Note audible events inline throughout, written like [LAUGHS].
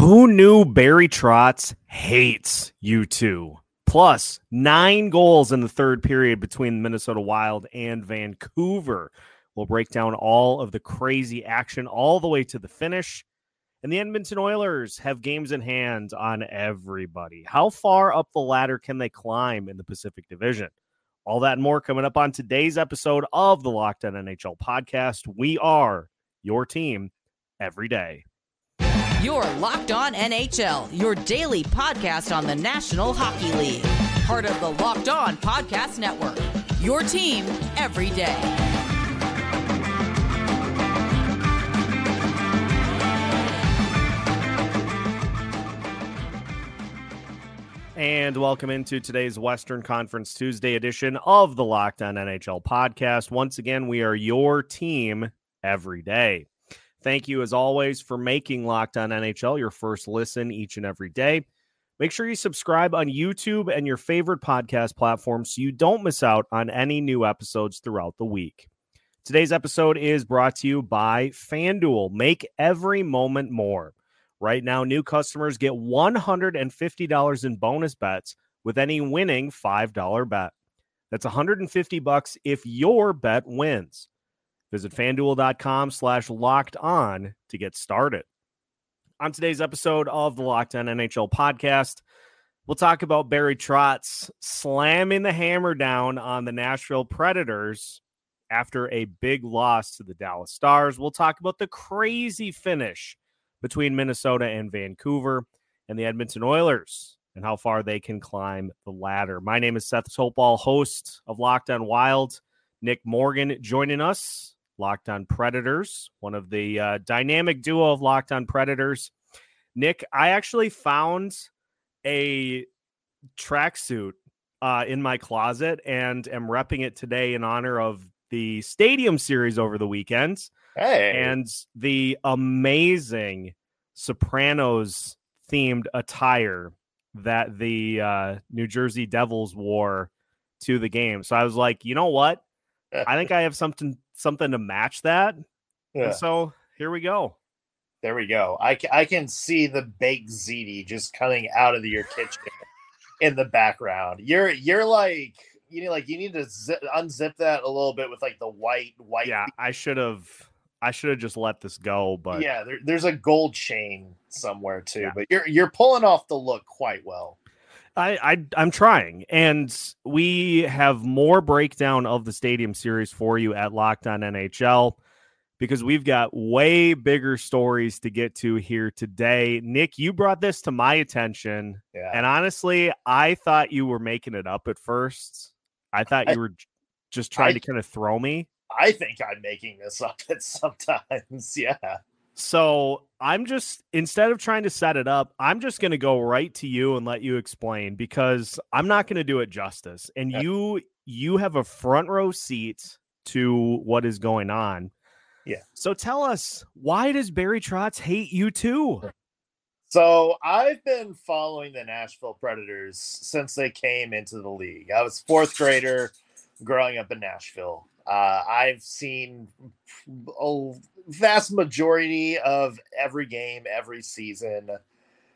Who knew Barry Trotz hates U2? Plus, nine goals in the third period between Minnesota Wild and Vancouver. We'll break down all of the crazy action all the way to the finish. And the Edmonton Oilers have games in hand on everybody. How far up the ladder can they climb in the Pacific Division? All that and more coming up on today's episode of the Locked On NHL podcast. We are your team every day. You're Locked On NHL, your daily podcast on the National Hockey League. Part of the Locked On Podcast Network. Your team every day. And welcome into today's Western Conference Tuesday edition of the Locked On NHL podcast. Once again, we are your team every day. Thank you, as always, for making Locked On NHL your first listen each and every day. Make sure you subscribe on YouTube and your favorite podcast platform so you don't miss out on any new episodes throughout the week. Today's episode is brought to you by FanDuel. Make every moment more. Right now, new customers get $150 in bonus bets with any winning $5 bet. That's 150 bucks if your bet wins. Visit fanduel.com slash locked on to get started. On today's episode of the Locked On NHL podcast, we'll talk about Barry Trotz slamming the hammer down on the Nashville Predators after a big loss to the Dallas Stars. We'll talk about the crazy finish between Minnesota and Vancouver and the Edmonton Oilers and how far they can climb the ladder. My name is Seth Toupal, host of Locked On Wild. Nick Morgan joining us, Locked On Predators, one of the uh, dynamic duo of Locked On Predators. Nick, I actually found a tracksuit uh, in my closet and am repping it today in honor of the Stadium Series over the weekend. Hey. And the amazing Sopranos themed attire that the uh, New Jersey Devils wore to the game. So I was like, you know what? [LAUGHS] I think I have something something to match that. Yeah. And so here we go. There we go. I, I can see the baked ziti just coming out of your kitchen in the background. You're you're like you need like you need to zip, unzip that a little bit with like the white white. Yeah, I should have I should have just let this go, but yeah. There, there's a gold chain somewhere too, Yeah. but you're you're pulling off the look quite well. I, I I'm trying, and we have more breakdown of the Stadium Series for you at Locked On NHL because we've got way bigger stories to get to here today. Nick, you brought this to my attention, Yeah. and honestly, I thought you were making it up at first. I thought I- you were just trying I- to kind of throw me. I think I'm making this up at [LAUGHS] sometimes. Yeah. So I'm just instead of trying to set it up, I'm just going to go right to you and let you explain because I'm not going to do it justice. And Yeah. you you have a front row seat to what is going on. Yeah. So tell us why does Barry Trotz hate U2? So I've been following the Nashville Predators since they came into the league. I was fourth grader growing up in Nashville. Uh, I've seen a vast majority of every game, every season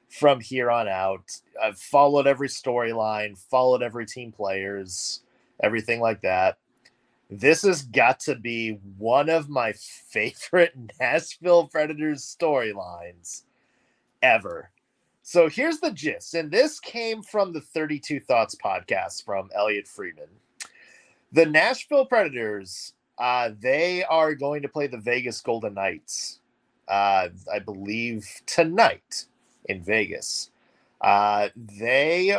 from here on out. I've followed every storyline, followed every team players, everything like that. This has got to be one of my [LAUGHS] favorite Nashville Predators storylines ever. So here's the gist, and this came from the 32 Thoughts podcast from Elliotte Friedman. The Nashville Predators, uh, they are going to play the Vegas Golden Knights, uh, I believe, tonight in Vegas. Uh, they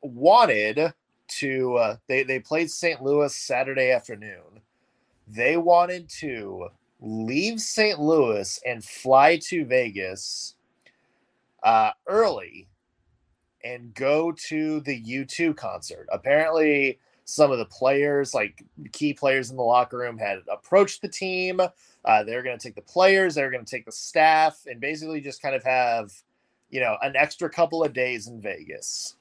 wanted to, uh, they, they played St. Louis Saturday afternoon. They wanted to leave St. Louis and fly to Vegas uh, early and go to the U2 concert. Apparently, some of the players, like key players in the locker room, had approached the team. Uh, they're going to take the players, they're going to take the staff, and basically just kind of have, you know, an extra couple of days in Vegas.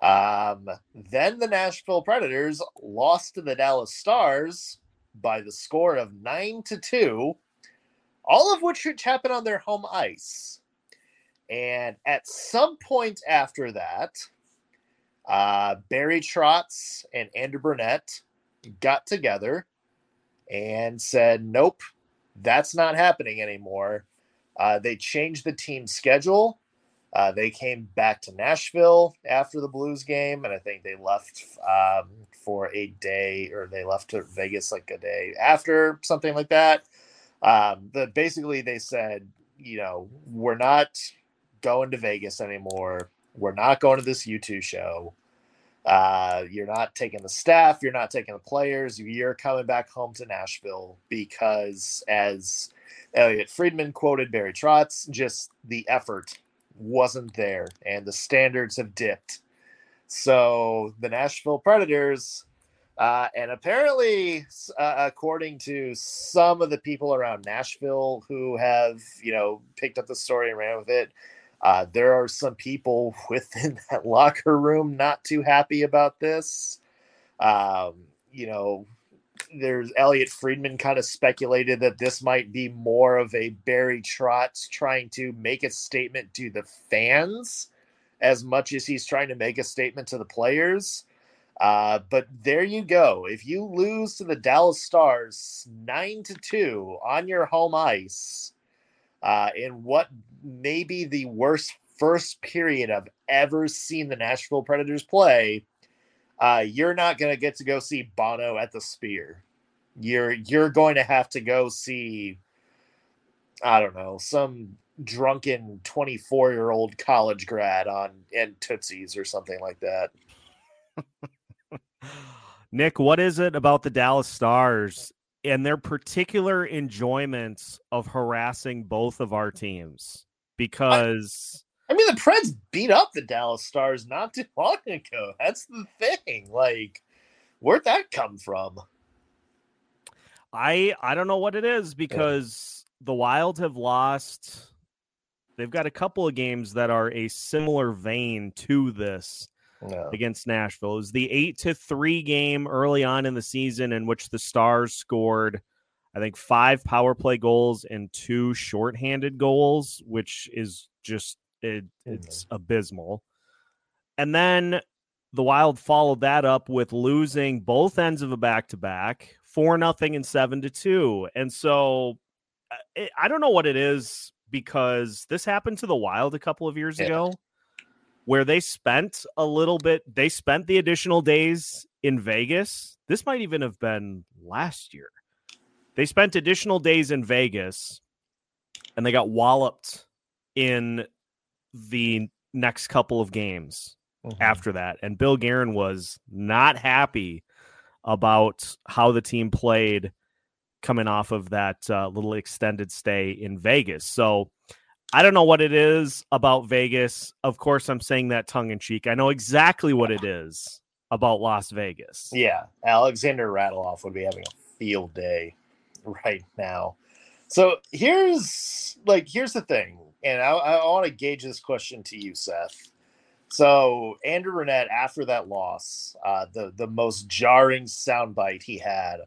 Um, then the Nashville Predators lost to the Dallas Stars by the score of nine to two, all of which happened on their home ice. and at some point after that, uh, Barry Trotz and Andrew Brunette got together and said, "Nope, that's not happening anymore." Uh, they changed the team schedule. Uh, they came back to Nashville after the Blues game, and I think they left um, for a day, or they left to Vegas like a day after, something like that. Um, the basically they said, you know, we're not going to Vegas anymore. We're not going to this U2 show. Uh, you're not taking the staff, you're not taking the players, you're coming back home to Nashville because, as Elliotte Friedman quoted Barry Trotz, just the effort wasn't there and the standards have dipped. So the Nashville Predators, uh, and apparently, uh, according to some of the people around Nashville who have, you know, picked up the story and ran with it, uh, there are some people within [LAUGHS] that locker room not too happy about this. Um, you know, there's Elliotte Friedman kind of speculated that this might be more of a Barry Trotz trying to make a statement to the fans as much as he's trying to make a statement to the players. Uh, but there you go. If you lose to the Dallas Stars nine to two on your home ice, uh, in what may be the worst first period I've ever seen the Nashville Predators play, uh, you're not going to get to go see Bono at the Sphere. You're you're going to have to go see, I don't know, some drunken 24 year old college grad on and Tootsies or something like that. [LAUGHS] Nick, what is it about the Dallas Stars and their particular enjoyments of harassing both of our teams? Because I, I mean, the Preds beat up the Dallas Stars not [LAUGHS] too long ago. That's the thing. Like, where'd that come from? I I don't know what it is because yeah. the Wild have lost. They've got a couple of games that are a similar vein to this no. against Nashville. It was the eight to three game early on in the season in which the Stars scored, I think, five power play goals and two shorthanded goals, which is just it, it's mm-hmm. abysmal. And then the Wild followed that up with losing both ends of a back to back, four nothing and seven to two. And so I don't know what it is because this happened to the Wild a couple of years yeah. ago where they spent a little bit, they spent the additional days in Vegas. This might even have been last year. They spent additional days in Vegas and they got walloped in the next couple of games mm-hmm. after that. And Bill Guerin was not happy about how the team played coming off of that uh, little extended stay in Vegas. So I don't know what it is about Vegas. Of course, I'm saying that tongue in cheek. I know exactly what it is about Las Vegas. Yeah, Alexander Radulov would be having a field day [LAUGHS] right now. So here's like here's the thing, and I, I want to gauge this question to you, Seth. So Andrew Brunette, after that loss, uh, the the most jarring soundbite he had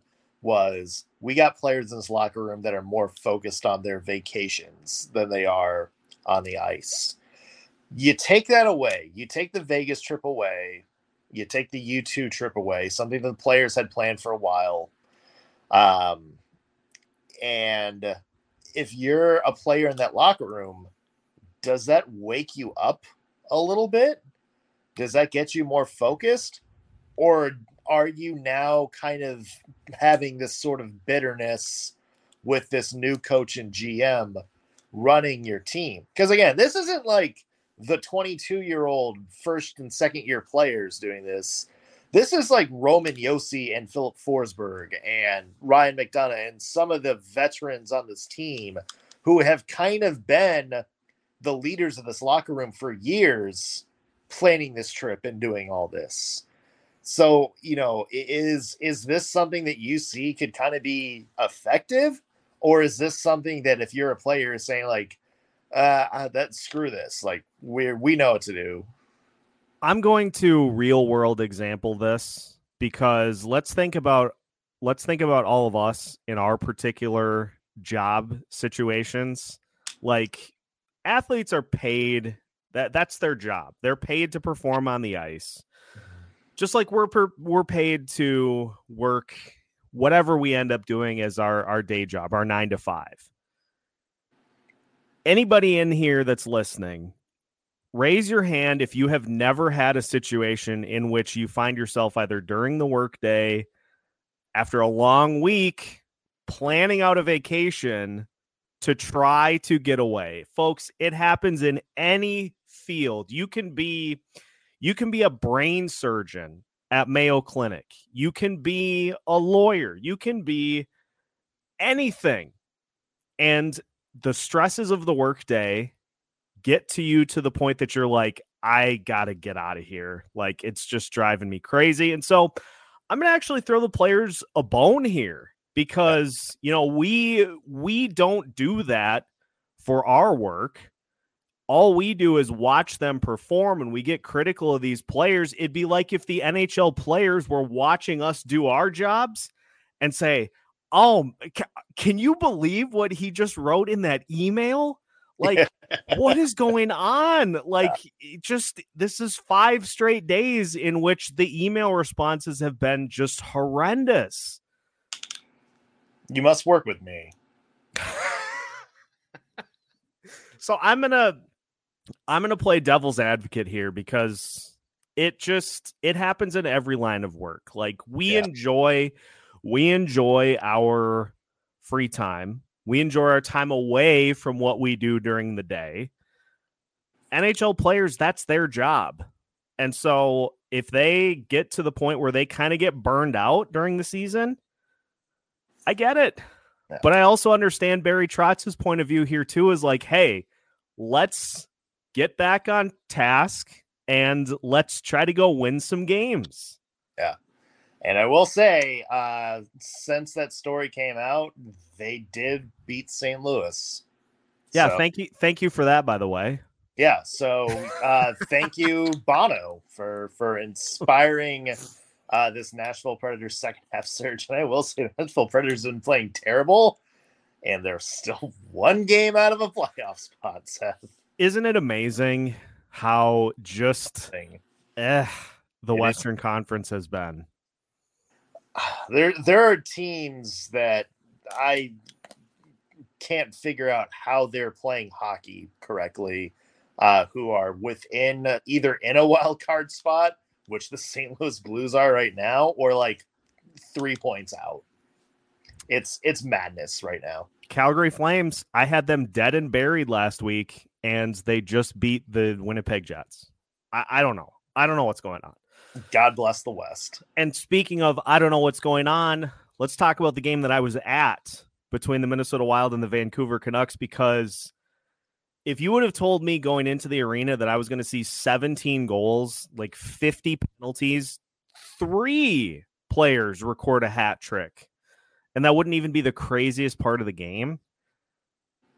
was we got players in this locker room that are more focused on their vacations than they are on the ice. You take that away. You take the Vegas trip away. You take the U2 trip away, something the players had planned for a while. Um, and if you're a player in that locker room, does that wake you up a little bit? Does that get you more focused? Or are you now kind of having this sort of bitterness with this new coach and GM running your team? Because again, this isn't like the 22 year old first and second year players doing this. This is like Roman Josi and Filip Forsberg and Ryan McDonagh and some of the veterans on this team who have kind of been the leaders of this locker room for years planning this trip and doing all this. So, you know, is is this something that you see could kind of be effective, or is this something that if you're a player saying like, uh, uh, that screw this, like we we know what to do. I'm going to real world example this because let's think about let's think about all of us in our particular job situations. Like athletes are paid that that's their job. They're paid to perform on the ice. Just like we're per, we're paid to work whatever we end up doing as our our day job, our 9 to 5. Anybody in here that's listening, raise your hand if you have never had a situation in which you find yourself either during the workday after a long week planning out a vacation to try to get away. Folks, it happens in any field. You can be you can be a brain surgeon at Mayo Clinic. You can be a lawyer. You can be anything. And the stresses of the workday get to you to the point that you're like, I got to get out of here. Like it's just driving me crazy. And so I'm going to actually throw the players a bone here because, you know, we we don't do that for our work. All we do is watch them perform and we get critical of these players. It'd be like if the NHL players were watching us do our jobs and say, "Oh, can you believe what he just wrote in that email?" Like, [LAUGHS] what is going on? Like, just this is five straight days in which the email responses have been just horrendous. You must work with me. [LAUGHS] so I'm gonna I'm gonna play devil's advocate here because it just it happens in every line of work. Like we yeah. enjoy we enjoy our free time we enjoy our time away from what we do during the day. NHL players, that's their job. And so if they get to the point where they kind of get burned out during the season, I get it. Yeah. But I also understand Barry Trotz's point of view here too is like, hey, let's get back on task and let's try to go win some games. Yeah. And I will say, uh, since that story came out, they did beat St. Louis. Yeah, so, thank you, thank you for that. By the way. Yeah, so uh, [LAUGHS] thank you, Bono, for for inspiring uh, this Nashville Predators second half [LAUGHS] surge. And I will say, the Nashville Predators have been playing terrible, and they're still [LAUGHS] one game out of a playoff spot. Seth. Isn't it amazing how just eh, the it Western is. Conference has been? [SIGHS] there there are teams that I can't figure out how they're playing hockey correctly, uh, who are within uh, either in a wild card spot, which the [LAUGHS] St. Louis Blues are right now, or like three points out. It's it's madness right now. Calgary Flames, I had them dead and buried last week, and they just beat the Winnipeg Jets. I, I don't know. I don't know what's going on. God bless the West. And speaking of, I don't know what's going on. Let's talk about the game that I was at between the Minnesota Wild and the Vancouver Canucks because if you would have told me going into the arena that I was going to see 17 goals, like 50 penalties, three players record a hat trick, and that wouldn't even be the craziest part of the game,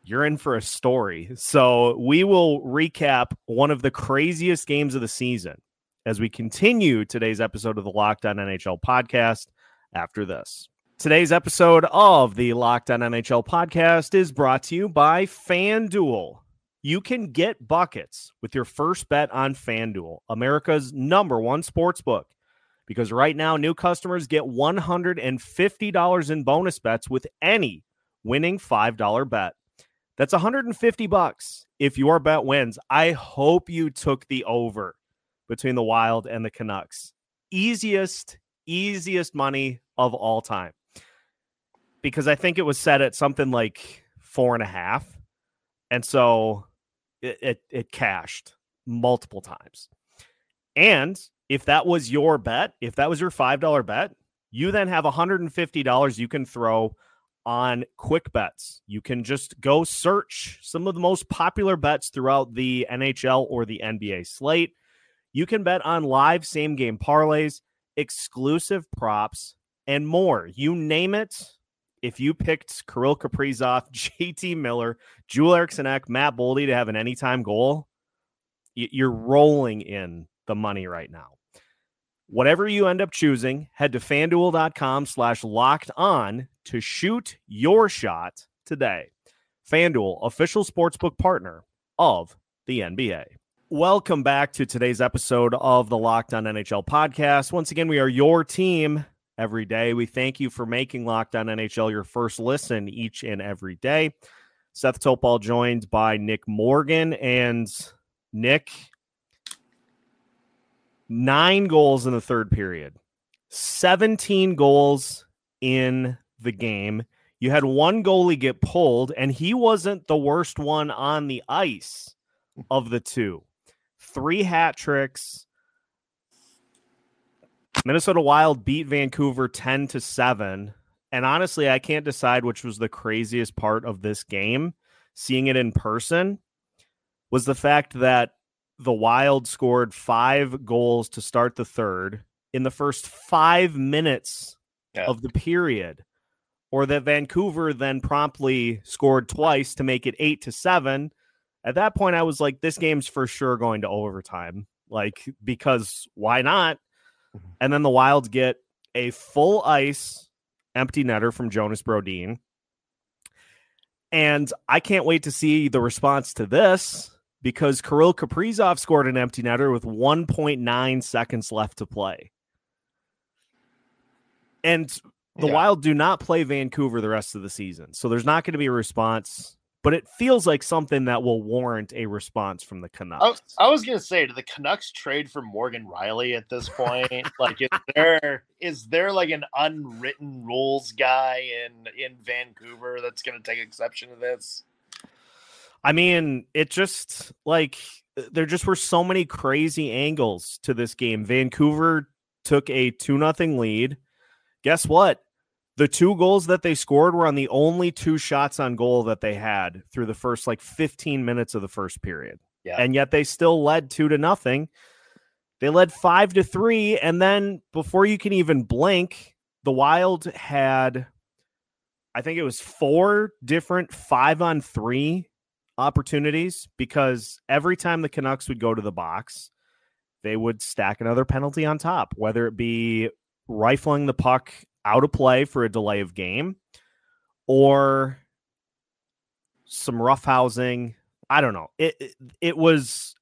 you're in for a story. So we will recap one of the craziest games of the season as we continue today's episode of the Locked On NHL podcast after this. Today's episode of the Locked On NHL podcast is brought to you by FanDuel. You can get buckets with your first bet on FanDuel, America's number one sports book. Because right now, new customers get $150 in bonus bets with any winning $5 bet. That's 150 bucks if your bet wins. I hope you took the over between the Wild and the Canucks. Easiest, easiest money of all time. Because I think it was set at something like four and a half. And so it, it, it cashed multiple times. And if that was your bet, if that was your $5 bet, you then have $150 you can throw on quick bets. You can just go search some of the most popular bets throughout the NHL or the NBA slate. You can bet on live same game parlays, exclusive props, and more. You name it. If you picked Kirill Kaprizov, [LAUGHS] JT Miller, Joel Eriksson Ek, Matt Boldy to have an anytime goal, you're rolling in the money right now. Whatever you end up choosing, head to fanduel.com slash locked on to shoot your shot today. FanDuel, official sportsbook partner of the NBA. Welcome back to today's episode of the Locked On NHL podcast. Once again, we are your team every day. We thank you for making Locked On NHL your first listen each and every day. Seth Toupal joined by Nick Morgan and Nick. Nine goals in the third period, 17 goals in the game. You had one goalie get pulled, and he wasn't the worst one on the ice of the two. Three hat tricks. Minnesota Wild beat Vancouver 10 to 7. And honestly, I can't decide which was the craziest part of this game. Seeing it in person was the fact that the Wild scored five goals to start the third in the first five minutes yeah. of the period, or that Vancouver then promptly scored twice to make it eight to seven. At that point, I was like, this game's for sure going to overtime. Like, because why not? Mm-hmm. And then the Wilds get a full ice empty netter from Jonas Brodin. And I can't wait to see the response to this because Kirill Kaprizov scored an empty netter with 1.9 seconds left to play. And the yeah. Wild do not play Vancouver the rest of the season. So there's not going to be a response but it feels like something that will warrant a response from the Canucks. I, I was gonna say, do the Canucks trade for Morgan Rielly at this point? [LAUGHS] like, is there is there like an unwritten rules guy in in Vancouver that's gonna take exception to this? I mean, it just like there just were so many crazy angles to this game. Vancouver took a two nothing lead. Guess what? the two goals that they scored were on the only two shots on goal that they had through the first like 15 minutes of the first period. Yeah. And yet they still led two to nothing. They led five to three. And then before you can even blink, the Wild had, I think it was four different five on three opportunities because every time the Canucks would go to the box, they would stack another penalty on top, whether it be rifling the puck out of play for a delay of game or some roughhousing. I don't know. It, it, it was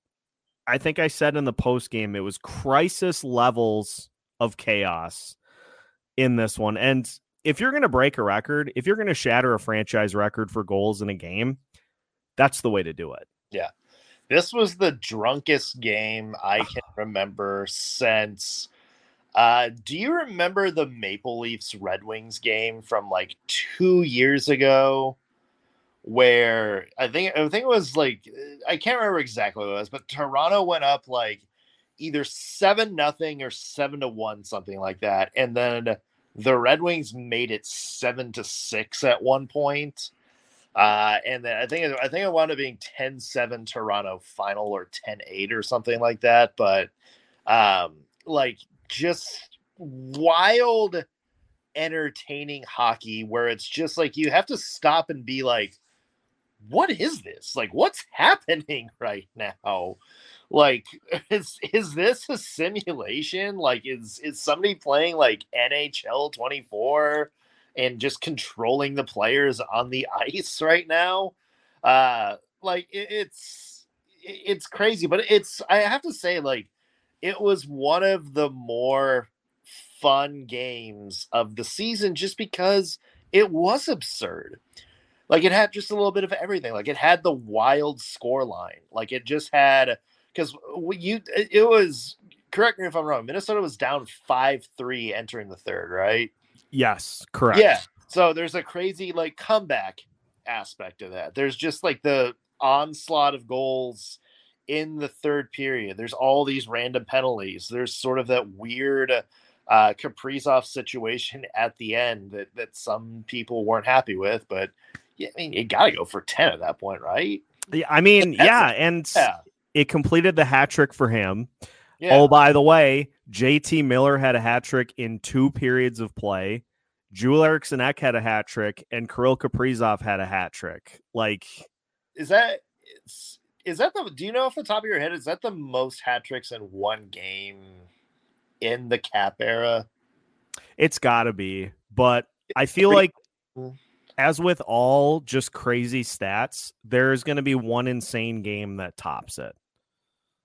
I think I said in the post game it was crisis levels of chaos in this one. And if you're going to break a record, if you're going to shatter a franchise record for goals in a game, that's the way to do it. Yeah. This was the drunkest game I can [SIGHS] remember since uh, do you remember the Maple Leafs Red Wings game from like two years ago? Where I think I think it was like I can't remember exactly what it was, but Toronto went up like either seven nothing or seven to one, something like that, and then the Red Wings made it seven to six at one point. Uh, and then I think I think it wound up being 10-7 Toronto final or 10-8 or something like that. But um, like just wild entertaining hockey where it's just like you have to stop and be like what is this? Like what's [LAUGHS] happening right now? Like [LAUGHS] is is this a simulation? Like is is somebody playing like nhl 24 and just controlling the players on the [LAUGHS] ice right now uh like it, it's it's crazy but it's i have to say like it was one of the more fun games of the season just because it was absurd. Like it had just a little bit of everything. Like it had the wild score line. Like it just had because you it was correct me if I'm wrong. Minnesota was down five three entering the third, right? Yes, correct. Yeah. So there's a crazy like comeback aspect of that. There's just like the onslaught of goals in the third period. There's all these random penalties. There's sort of that weird uh, Kaprizov situation at the end that, that some people weren't happy with. But yeah, I mean, you got to go for 10 at that point, right? Yeah, I mean, yeah. A, and yeah. it completed the hat trick for him. Yeah. Oh, by the way, JT Miller had a hat trick in two periods of play. Joel Eriksson Ek had a hat trick, and Kirill Kaprizov had a hat trick. Like, is that is that the do you know off the top of your head is that the most hat tricks in one game in the cap era it's gotta be but i feel like mm-hmm. as with all just crazy stats, there's going to be one insane game that tops it.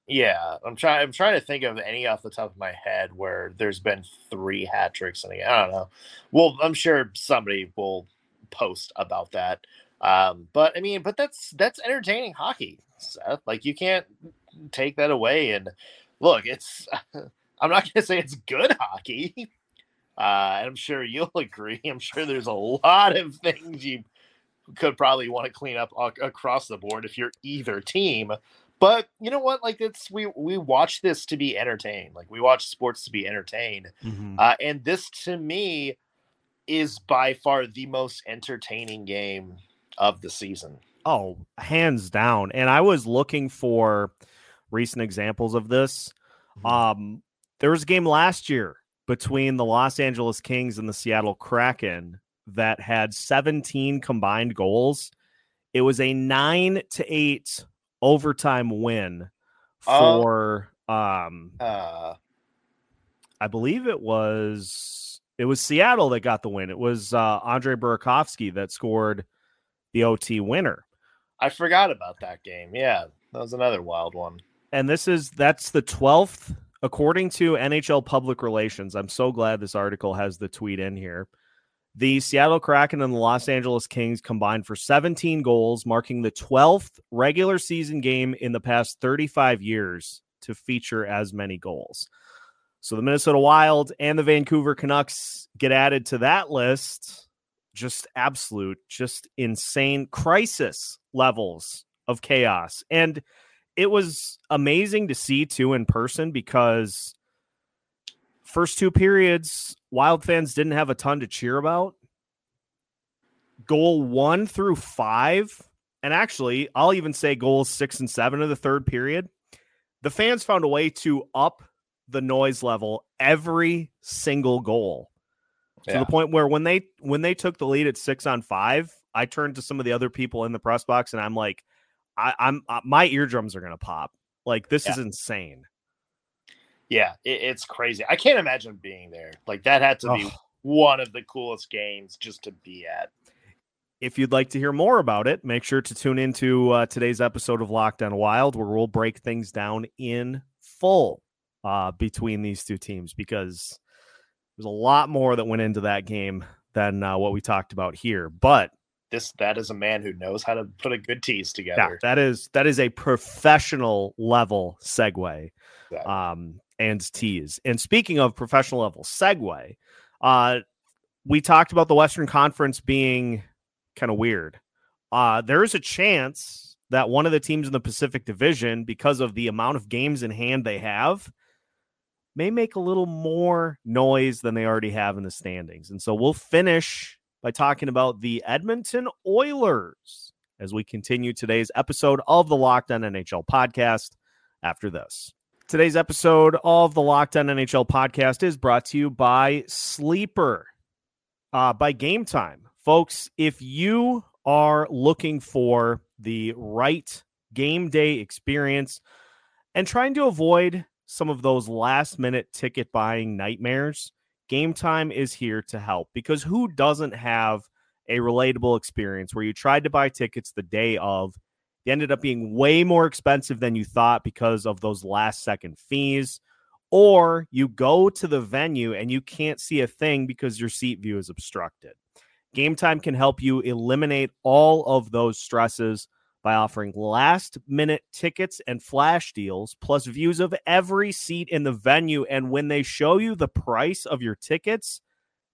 Yeah, I'm trying. I'm trying to think of any off the top of my head where there's been three hat tricks in a game. I don't know. Well, I'm sure somebody will post about that. Um, but I mean, but that's that's entertaining hockey, Seth. Like you can't take that away. And look, it's [LAUGHS] I'm not gonna say it's good hockey. [LAUGHS] Uh, I'm sure you'll [LAUGHS] agree. I'm sure there's a lot of things you could probably want to clean up across the board if you're either team. But you know what? Like it's we we watch this to be entertained. Like we watch sports to be entertained. Mm-hmm. Uh, and this to me is by far the most entertaining game of the season. Oh, hands down. And I was looking for recent examples of this. Mm-hmm. Um, there was a game last year between the Los Angeles Kings and the Seattle Kraken that had 17 combined goals. It was a nine to eight overtime win oh. for um uh, I believe it was it was Seattle that got the win. It was uh Andre Burakovsky that scored the OT winner. I forgot about that game. Yeah, that was another wild one. And this is that's the 12th according to NHL public relations. I'm so glad this article has the tweet in here. The Seattle Kraken and the Los Angeles Kings combined for 17 goals, marking the 12th regular season game in the past 35 years to feature as many goals. So the Minnesota Wild and the Vancouver Canucks get added to that list. Just absolute, just insane crisis levels of chaos. And it was amazing to see too in person because first two periods, Wild fans didn't have a ton to cheer about. Goal one through five, and actually, I'll even say goals six and seven of the third period. The fans found a way to up the noise level every single goal yeah. to the point where when they when they took the lead at six on five, I turned to some of the other people in the press box and I'm like, I, am uh, my eardrums are gonna pop. Like this yeah. is insane. Yeah, it, it's crazy. I can't imagine being there. Like that had to be one of the coolest games just to be at. If you'd like to hear more about it, make sure to tune into uh, today's episode of Locked On Wild, where we'll break things down in full uh, between these two teams because there's a lot more that went into that game than uh, what we talked about here. But this that is a man who knows how to put a good tease together. Yeah, that is that is a professional level segue. Exactly. Um, and tease. And speaking of professional level segue, uh, we talked about the Western Conference being kind of weird. Uh, there is a chance that one of the teams in the Pacific Division, because of the amount of games in hand they have, may make a little more noise than they already have in the standings. And so we'll finish by talking about the Edmonton Oilers as we continue today's episode of the Locked On NHL podcast after this. Today's episode of the Locked On NHL podcast is brought to you by Sleeper, uh, by Game Time. Folks, if you are looking for the right game day experience and trying to avoid some of those last minute ticket buying nightmares, Game Time is here to help because who doesn't have a relatable experience where you tried to buy tickets the day of they ended up being way more expensive than you thought because of those last second fees. Or you go to the venue and you can't see a thing because your seat view is obstructed. Game Time can help you eliminate all of those stresses by offering last minute tickets and flash deals, plus views of every seat in the venue. And when they show you the price of your tickets,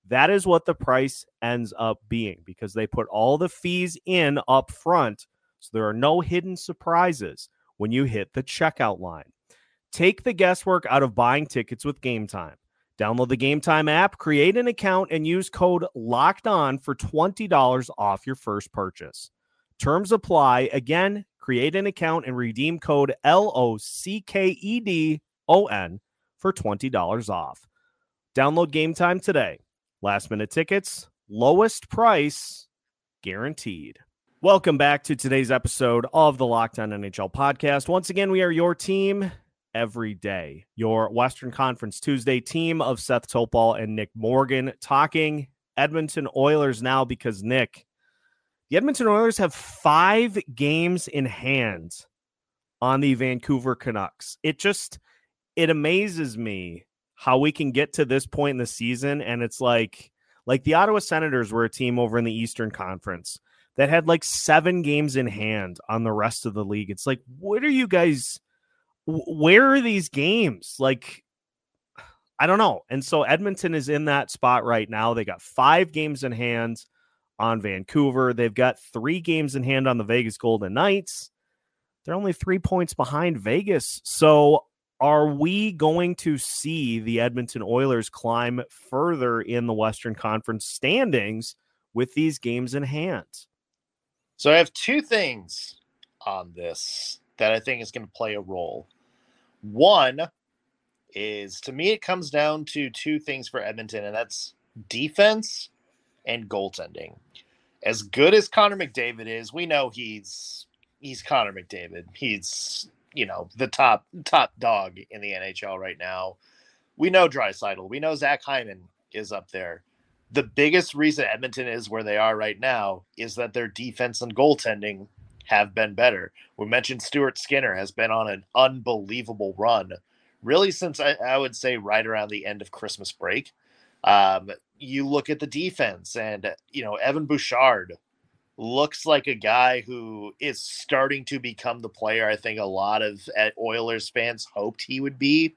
that is what the price ends up being because they put all the fees in up front so there are no hidden surprises when you hit the checkout line. Take the guesswork out of buying tickets with Game Time. Download the Game Time app, create an account, and use code LOCKED ON for $20 off your first purchase. Terms apply. Again, create an account and redeem code L O C K E D O N for $20 off. Download Game Time today. Last minute tickets, lowest price guaranteed. Welcome back to today's episode of the Locked On NHL podcast. Once again, we are your team every day, your Western Conference Tuesday team of Seth Toupal and Nick Morgan talking Edmonton Oilers now because Nick, The Edmonton Oilers have five games in hand on the Vancouver Canucks. It just it amazes me how we can get to this point in the season and it's like like the Ottawa Senators were a team over in the Eastern Conference that had like 7 games in hand on the rest of the league. It's like what are you guys where are these games? Like I don't know. And so Edmonton is in that spot right now. They got 5 games in hand on Vancouver. They've got 3 games in hand on the Vegas Golden Knights. They're only 3 points behind Vegas. So are we going to see the Edmonton Oilers climb further in the Western Conference standings with these games in hand? So I have two things on this that I think is going to play a role. One is to me, it comes down to two things for Edmonton, and that's defense and goaltending. As good as Connor McDavid is, we know he's he's Connor McDavid. He's you know the top top dog in the NHL right now. We know Draisaitl. We know Zach Hyman is up there. The biggest reason Edmonton is where they are right now is that their defense and goaltending have been better. We mentioned Stuart Skinner has been on an unbelievable run, really since I, I would say right around the end of Christmas break. Um, you look at the defense, and you know Evan Bouchard looks like a guy who is starting to become the player I think a lot of Oilers fans hoped he would be.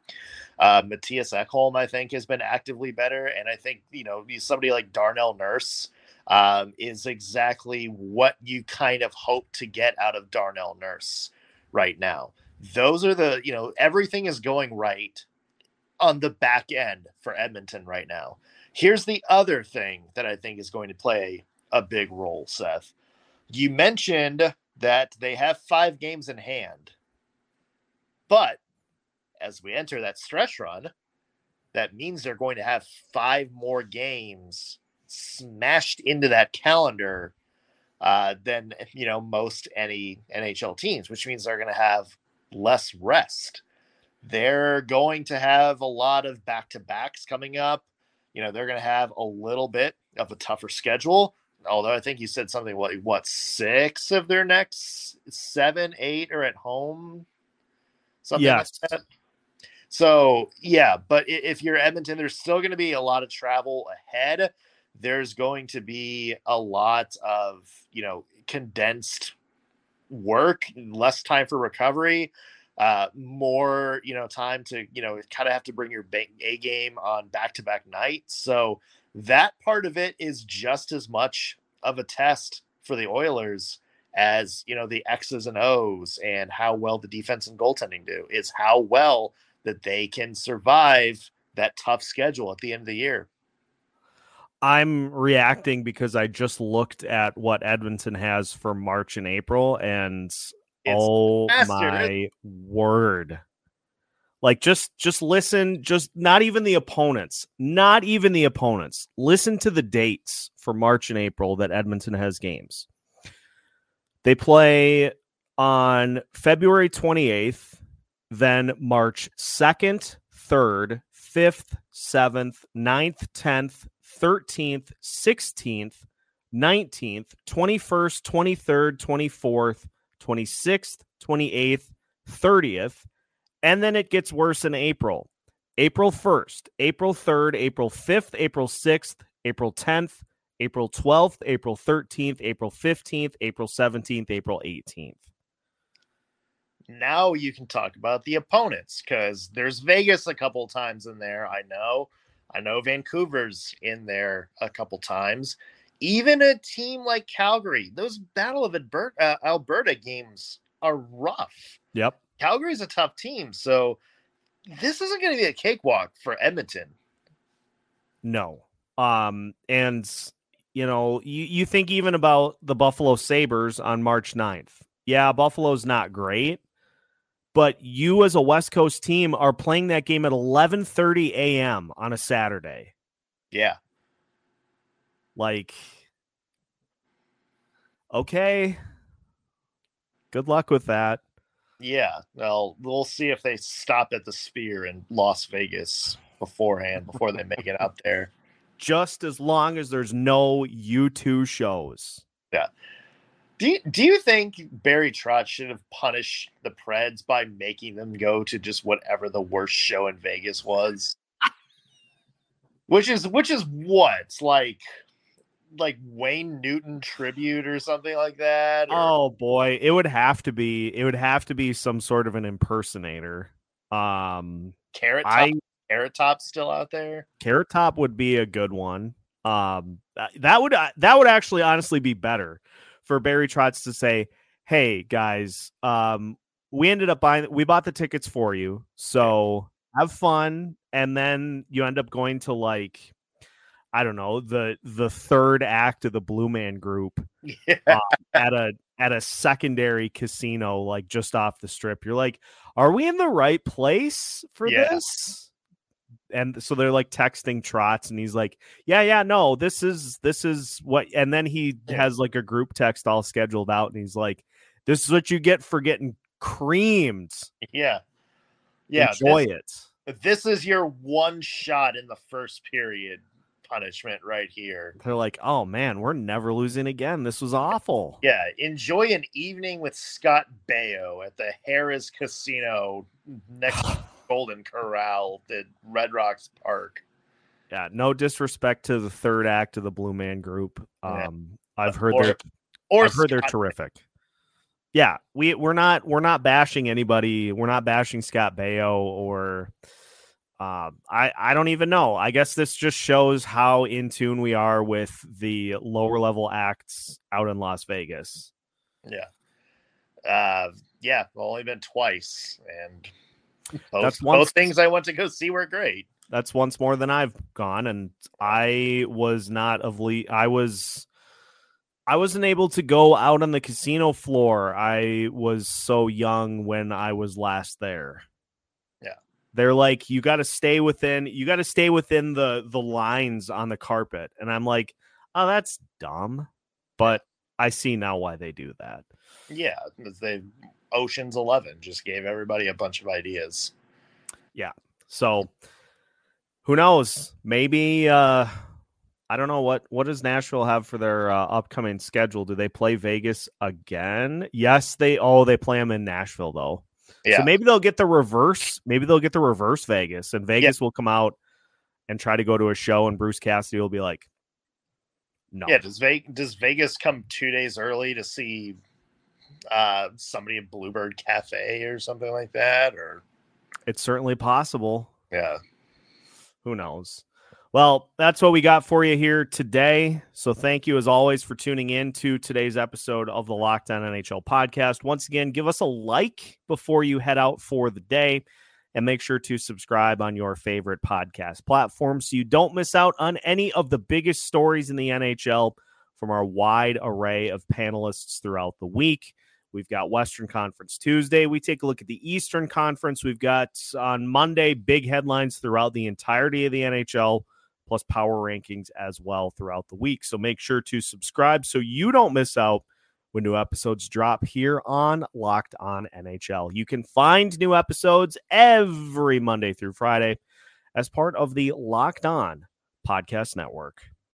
Uh, Mattias Ekholm, I think, has been actively better, and I think you know somebody like Darnell Nurse um, is exactly what you kind of hope to get out of Darnell Nurse right now. Those are the you know everything is going right on the back end for Edmonton right now. Here's the other thing that I think is going to play a big role, Seth. You mentioned that they have five games in hand, but as we enter that stretch run, that means they're going to have five more games smashed into that calendar uh, than you know most any NHL teams, which means they're going to have less rest. They're going to have a lot of back to backs coming up. You know, they're going to have a little bit of a tougher schedule although I think you said something what what six of their next seven, eight are at home. Something yes. like that. So yeah, but if you're Edmonton, there's still going to be a lot of travel ahead. There's going to be a lot of you know condensed work, less time for recovery, uh, more you know time to you know kind of have to bring your A game on back to back nights. So that part of it is just as much of a test for the Oilers as you know the X's and O's and how well the defense and goaltending do is how well that they can survive that tough schedule at the end of the year. I'm reacting because I just looked at what Edmonton has for March and April, and it's oh my word! Like just just listen, just not even the opponents, not even the opponents. Listen to the dates for March and April that Edmonton has games. They play on February 28th, then March 2nd, 3rd, 5th, 7th, 9th, 10th, 13th, 16th, 19th, 21st, 23rd, 24th, 26th, 28th, 30th, and then it gets worse in April. April 1st, April 3rd, April 5th, April 6th, April 10th, April 12th, April 13th, April 15th, April 17th, April 18th. Now you can talk about the opponents because there's Vegas a couple times in there. I know. I know Vancouver's in there a couple times. Even a team like Calgary, those Battle of Alberta, uh, Alberta games are rough. Yep. Calgary's a tough team, so this isn't going to be a cakewalk for Edmonton. No. Um, and you know, you, you think even about the Buffalo Sabres on March 9th. Yeah, Buffalo's not great, but you as a West Coast team are playing that game at 11:30 a.m. on a Saturday. Yeah. Like okay. Good luck with that. Yeah, well, we'll see if they stop at the Sphere in Las Vegas beforehand before they make it out there. Just as long as there's no U2 shows. Yeah. Do you, do you think Barry Trotz should have punished the Preds by making them go to just whatever the worst show in Vegas was? [LAUGHS] which is which is what like like Wayne Newton tribute or something like that. Or... Oh boy, it would have to be. It would have to be some sort of an impersonator. Um, Carrot Top, I, Carrot Top still out there. Carrot Top would be a good one. Um, that, that would uh, that would actually honestly be better for Barry Trotz to say, "Hey guys, um, we ended up buying. We bought the tickets for you, so have fun." And then you end up going to like, I don't know, the the third act of the Blue Man Group yeah. [LAUGHS] uh, at a at a secondary casino, like just off the strip. You're like, "Are we in the right place for yeah. this?" and so they're like texting Trotz, and he's like, "Yeah, yeah, no, this is this is what." And then he has like a group text all scheduled out, and he's like, "This is what you get for getting creamed." Yeah, yeah. Enjoy this, it. This is your one shot in the first period punishment right here. They're like, "Oh man, we're never losing again. This was awful." Yeah, enjoy an evening with Scott Baio at the Harrah's Casino next [SIGHS] Golden Corral at Red Rocks Park. Yeah, no disrespect to the third act of the Blue Man Group. Um, yeah. I've heard or, they're or I've heard they're terrific. Yeah, we we're not we're not bashing anybody. We're not bashing Scott Baio or uh, I I don't even know. I guess this just shows how in tune we are with the lower level acts out in Las Vegas. Yeah, uh, yeah, only been twice, and [LAUGHS] both, That's once, both things I went to go see were great. That's once more than I've gone, and I was not of le- I was I wasn't able to go out on the casino floor. I was so young when I was last there. They're like you got to stay within you got to stay within the the lines on the carpet. And I'm like, "Oh, that's dumb." But I see now why they do that. Yeah, because they Ocean's 11 just gave everybody a bunch of ideas. Yeah. So who knows? Maybe uh I don't know what what does Nashville have for their uh, upcoming schedule? Do they play Vegas again? Yes, they oh they play them in Nashville though. Yeah. So maybe they'll get the reverse. Maybe they'll get the reverse Vegas, and Vegas yeah. will come out and try to go to a show, and Bruce Cassidy will be like, "No." Yeah. Does Vegas does Vegas come two days early to see uh, somebody in Bluebird Cafe or something like that, or it's certainly possible. Yeah, who knows? Well, that's what we got for you here today. So thank you as always for tuning in to today's episode of the Locked On NHL podcast. Once again, give us a like before you head out for the day and make sure to subscribe on your favorite podcast platform so you don't miss out on any of the biggest stories in the NHL from our wide array of panelists throughout the week. We've got Western Conference Tuesday. We take a look at the Eastern Conference. We've got on Monday big headlines throughout the entirety of the NHL, plus power rankings as well throughout the week. So make sure to subscribe so you don't miss out when new episodes drop here on Locked On NHL. You can find new episodes every Monday through Friday as part of the Locked On Podcast Network.